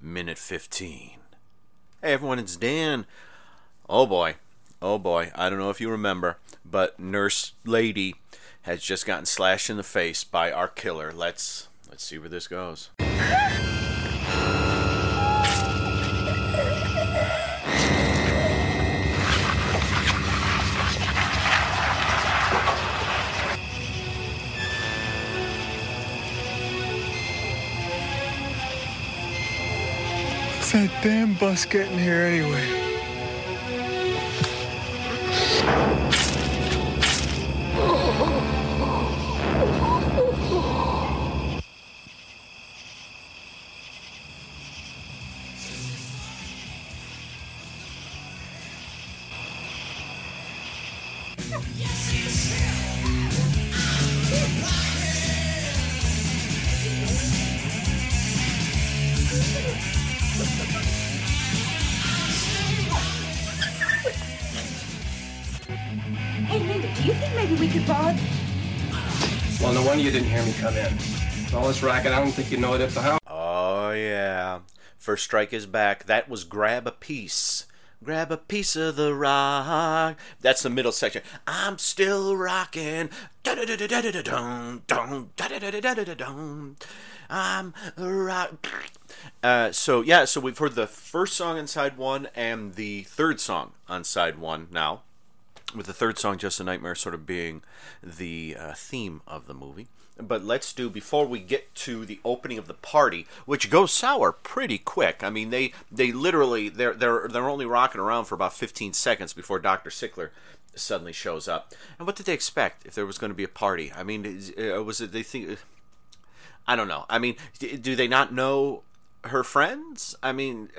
minute 15. Hey everyone, it's Dan. Oh boy, oh boy, I don't know if you remember, but Nurse Lady has just gotten slashed in the face by our killer. Let's let's see where this goes. that damn bus getting here anyway? Hey, Linda, do you think maybe we could borrow? Well, no wonder you didn't hear me come in. All this racket, I don't think you know it at the house. Oh yeah. First strike is back. That was grab a piece. Grab a piece of the rock. That's the middle section. I'm still rocking. I'm a rock. Uh, so yeah, so we've heard the first song on side one and the third song on side one now with the third song, Just a Nightmare, sort of being the uh, theme of the movie. But let's do, before we get to the opening of the party, which goes sour pretty quick. I mean, they, they literally, they're, they're, they're only rocking around for about 15 seconds before Dr. Sickler suddenly shows up. And what did they expect if there was going to be a party? I mean, uh, was it, they think, I don't know. I mean, do they not know her friends? I mean,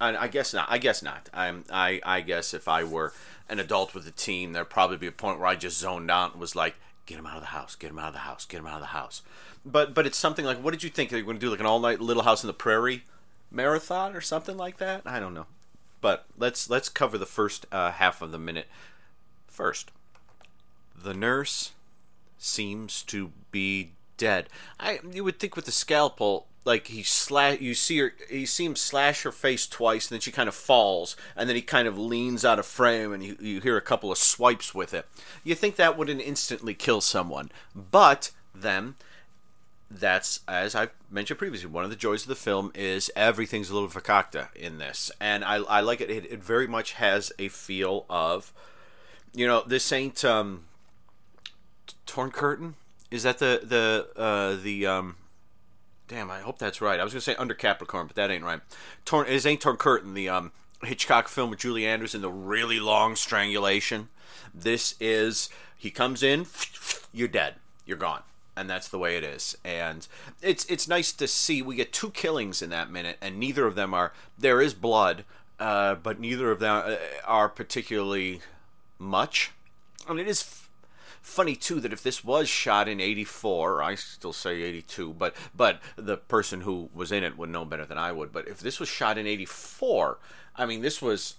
I, I guess not. I guess not. I'm. I. I guess if I were an adult with a teen, there'd probably be a point where I just zoned out and was like, "Get him out of the house. Get him out of the house. Get him out of the house." But but it's something like, what did you think they were going to do? Like an all night Little House in the Prairie marathon or something like that? I don't know. But let's let's cover the first uh, half of the minute first. The nurse seems to be dead. I you would think with the scalpel, like he slash, you see her, you see him slash her face twice, and then she kind of falls, and then he kind of leans out of frame, and you, you hear a couple of swipes with it. You think that wouldn't instantly kill someone, but then that's as I mentioned previously. One of the joys of the film is everything's a little fakakta in this, and I, I like it. it. It very much has a feel of, you know, this ain't um, torn curtain. Is that the the uh, the um? Damn, I hope that's right. I was gonna say under Capricorn, but that ain't right. Torn is ain't torn curtain. The um Hitchcock film with Julie Andrews and the really long strangulation. This is he comes in, you're dead, you're gone, and that's the way it is. And it's it's nice to see we get two killings in that minute, and neither of them are there is blood, uh, but neither of them uh, are particularly much. I And it is funny too that if this was shot in 84 i still say 82 but but the person who was in it would know better than i would but if this was shot in 84 i mean this was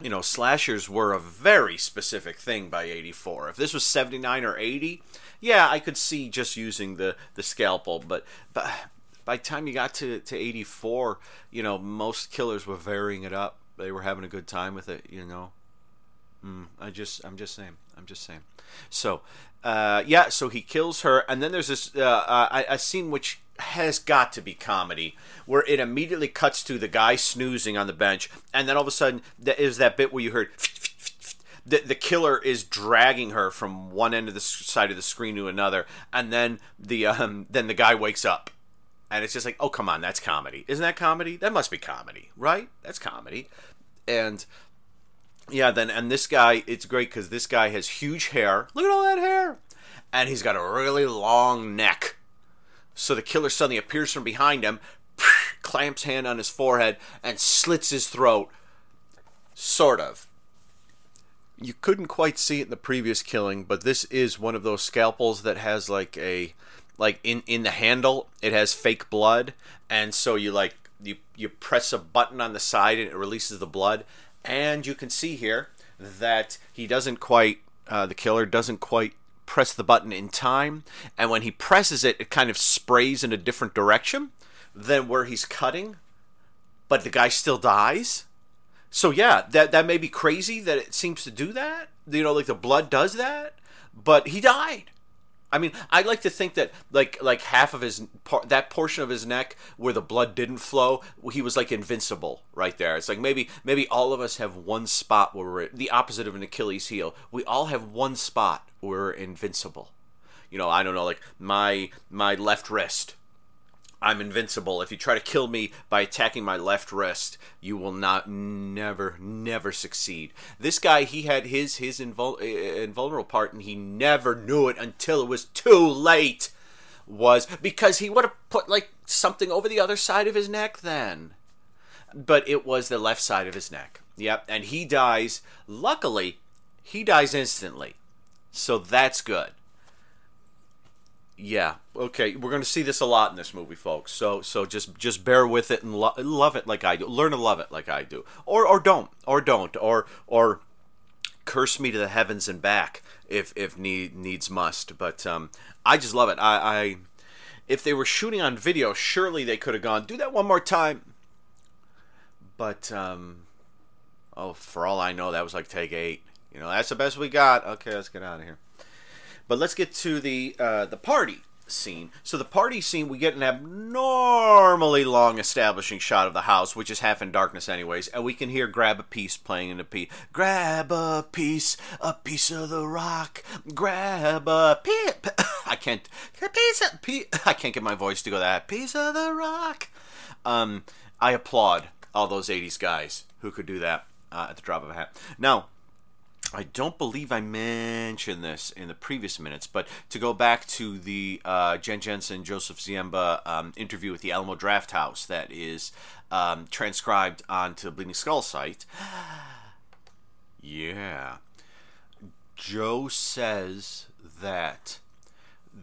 you know slashers were a very specific thing by 84 if this was 79 or 80 yeah i could see just using the the scalpel but but by the time you got to to 84 you know most killers were varying it up. They were having a good time with it you know Mm, I just, I'm just saying, I'm just saying. So, uh, yeah, so he kills her, and then there's this uh, uh, a scene which has got to be comedy, where it immediately cuts to the guy snoozing on the bench, and then all of a sudden there is that bit where you heard. The, the killer is dragging her from one end of the side of the screen to another, and then the um, then the guy wakes up, and it's just like, oh come on, that's comedy, isn't that comedy? That must be comedy, right? That's comedy, and yeah, then and this guy, it's great because this guy has huge hair. Look at all that hair, and he's got a really long neck. So the killer suddenly appears from behind him, clamps hand on his forehead and slits his throat. Sort of. You couldn't quite see it in the previous killing, but this is one of those scalpels that has like a like in in the handle it has fake blood and so you like you you press a button on the side and it releases the blood and you can see here that he doesn't quite uh, the killer doesn't quite press the button in time. And when he presses it it kind of sprays in a different direction than where he's cutting. But the guy still dies. So yeah that that may be crazy that it seems to do that. You know like the blood does that. But he died I mean, I like to think that like like half of his part, that portion of his neck where the blood didn't flow, he was like invincible right there. It's like maybe maybe all of us have one spot where we're the opposite of an Achilles heel. We all have one spot where we're invincible. You know, I don't know, like my my left wrist I'm invincible. If you try to kill me by attacking my left wrist, you will not never never succeed. This guy, he had his his invul- uh, uh, invulnerable part, and he never knew it until it was too late. Was because he would have put like something over the other side of his neck then, but it was the left side of his neck. Yep, and he dies. Luckily, he dies instantly, so that's good yeah. Okay we're going to see this a lot in this movie folks. So so just just bear with it and lo- love it like i do. Learn to love it like i do. Or or don't or don't or or curse me to the heavens and back if if need needs must. But um i just love it. I i if they were shooting on video surely they could have gone do that one more time. But um oh for all i know that was like take eight. You know that's the best we got. Okay let's get out of here but let's get to the uh, the party scene. So the party scene, we get an abnormally long establishing shot of the house, which is half in darkness anyways, and we can hear "Grab a Piece" playing in the piece. Grab a piece, a piece of the rock. Grab a piece. I can't. A piece of piece. I can't get my voice to go that piece of the rock. Um, I applaud all those '80s guys who could do that uh, at the drop of a hat. Now I don't believe I mentioned this in the previous minutes, but to go back to the uh, Jen Jensen, Joseph Ziemba um, interview with the Alamo Drafthouse that is um, transcribed onto Bleeding Skull site. yeah. Joe says that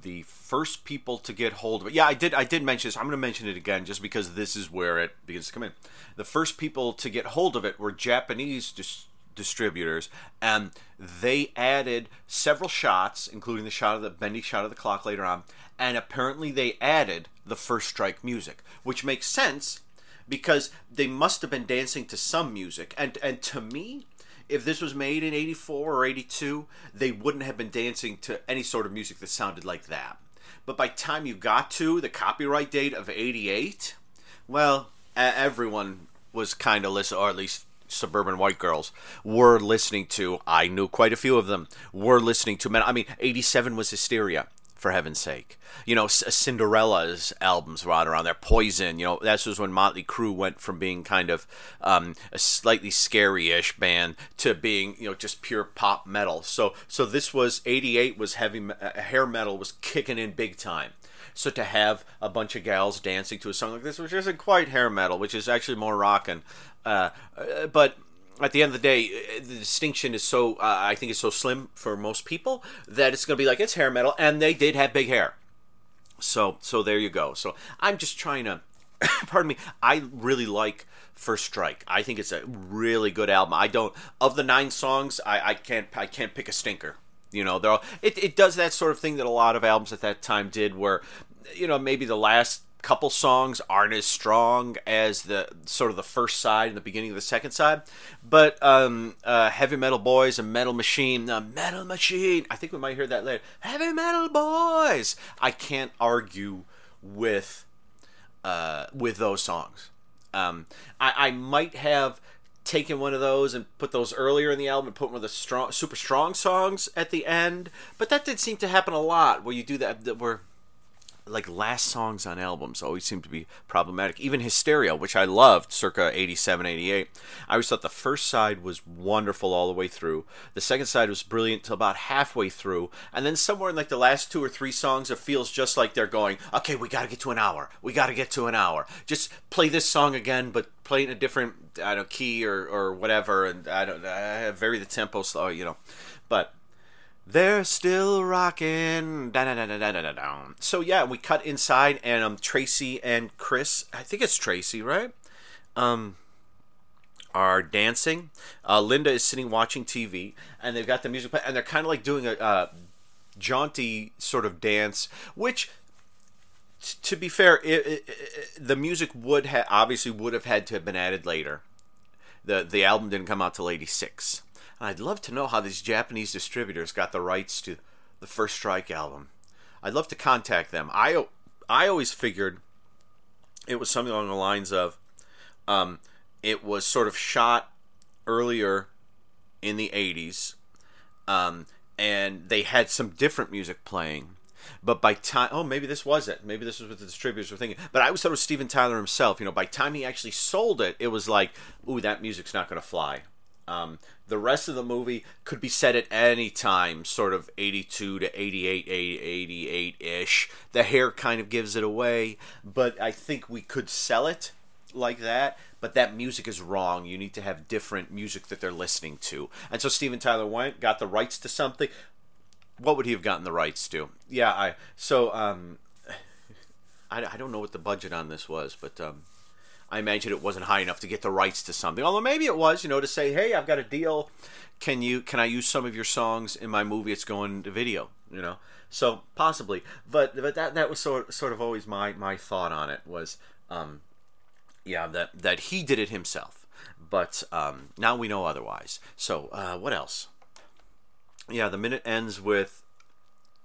the first people to get hold of it. Yeah, I did. I did mention this. I'm going to mention it again, just because this is where it begins to come in. The first people to get hold of it were Japanese just distributors, and they added several shots, including the shot of the bendy shot of the clock later on, and apparently they added the first strike music, which makes sense because they must have been dancing to some music, and and to me. If this was made in 84 or 82, they wouldn't have been dancing to any sort of music that sounded like that. But by time you got to the copyright date of 88, well, everyone was kind of listening, or at least suburban white girls were listening to. I knew quite a few of them were listening to. Men, I mean, '87 was hysteria. For heaven's sake, you know Cinderella's albums were out around there. Poison, you know, that was when Motley Crue went from being kind of um, a slightly scary-ish band to being, you know, just pure pop metal. So, so this was '88 was heavy uh, hair metal was kicking in big time. So to have a bunch of gals dancing to a song like this, which isn't quite hair metal, which is actually more rockin', uh, uh, but at the end of the day, the distinction is so uh, I think is so slim for most people that it's going to be like it's hair metal, and they did have big hair. So so there you go. So I'm just trying to, pardon me. I really like First Strike. I think it's a really good album. I don't of the nine songs, I, I can't I can't pick a stinker. You know, they it it does that sort of thing that a lot of albums at that time did, where you know maybe the last couple songs aren't as strong as the sort of the first side and the beginning of the second side. But um, uh, Heavy Metal Boys and Metal Machine, uh, Metal Machine, I think we might hear that later. Heavy Metal Boys. I can't argue with uh, with those songs. Um, I, I might have taken one of those and put those earlier in the album and put one of the strong, super strong songs at the end. But that did seem to happen a lot where you do that, where like last songs on albums always seem to be problematic. Even Hysteria, which I loved circa 87, 88. I always thought the first side was wonderful all the way through. The second side was brilliant till about halfway through. And then somewhere in like the last two or three songs, it feels just like they're going, okay, we got to get to an hour. We got to get to an hour. Just play this song again, but play in a different, I don't know, key or, or whatever. And I don't, I vary the tempo slow, you know. But they're still rocking. So yeah, we cut inside, and um, Tracy and Chris, I think it's Tracy, right? Um, are dancing. Uh, Linda is sitting watching TV, and they've got the music playing, and they're kind of like doing a uh, jaunty sort of dance, which. To be fair, it, it, it, the music would have obviously would have had to have been added later. the The album didn't come out till '86. I'd love to know how these Japanese distributors got the rights to the First Strike album. I'd love to contact them. I, I always figured it was something along the lines of um, it was sort of shot earlier in the 80s, um, and they had some different music playing. But by time, oh, maybe this was it. Maybe this was what the distributors were thinking. But I always thought it was Steven Tyler himself. You know, by time he actually sold it, it was like, ooh, that music's not going to fly. Um, the rest of the movie could be set at any time, sort of 82 to 88, 88 ish. The hair kind of gives it away, but I think we could sell it like that. But that music is wrong. You need to have different music that they're listening to. And so Steven Tyler went, got the rights to something. What would he have gotten the rights to? Yeah, I so um, I, I don't know what the budget on this was, but um, I imagine it wasn't high enough to get the rights to something. Although maybe it was, you know, to say, "Hey, I've got a deal. Can you can I use some of your songs in my movie? It's going to video." You know, so possibly. But but that that was sort sort of always my my thought on it was, um, yeah, that that he did it himself. But um, now we know otherwise. So uh, what else? Yeah, the minute ends with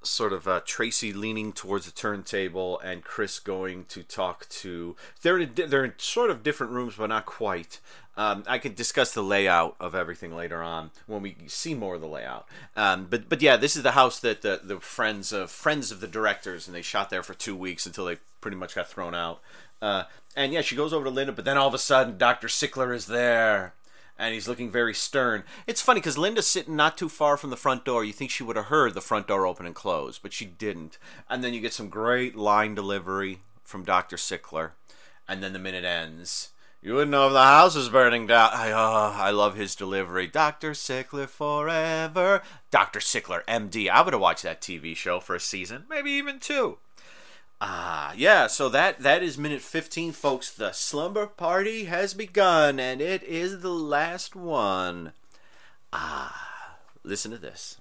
sort of uh, Tracy leaning towards the turntable and Chris going to talk to. They're in, they're in sort of different rooms, but not quite. Um, I could discuss the layout of everything later on when we see more of the layout. Um, but but yeah, this is the house that the, the friends of friends of the directors, and they shot there for two weeks until they pretty much got thrown out. Uh, and yeah, she goes over to Linda, but then all of a sudden, Doctor Sickler is there and he's looking very stern. It's funny because Linda's sitting not too far from the front door. You think she would have heard the front door open and close, but she didn't. And then you get some great line delivery from Dr. Sickler, and then the minute ends. You wouldn't know if the house was burning down. I, oh, I love his delivery. Dr. Sickler forever. Dr. Sickler, MD. I would have watched that TV show for a season, maybe even two. Ah, yeah, so that that is minute 15 folks. The slumber party has begun and it is the last one. Ah, listen to this.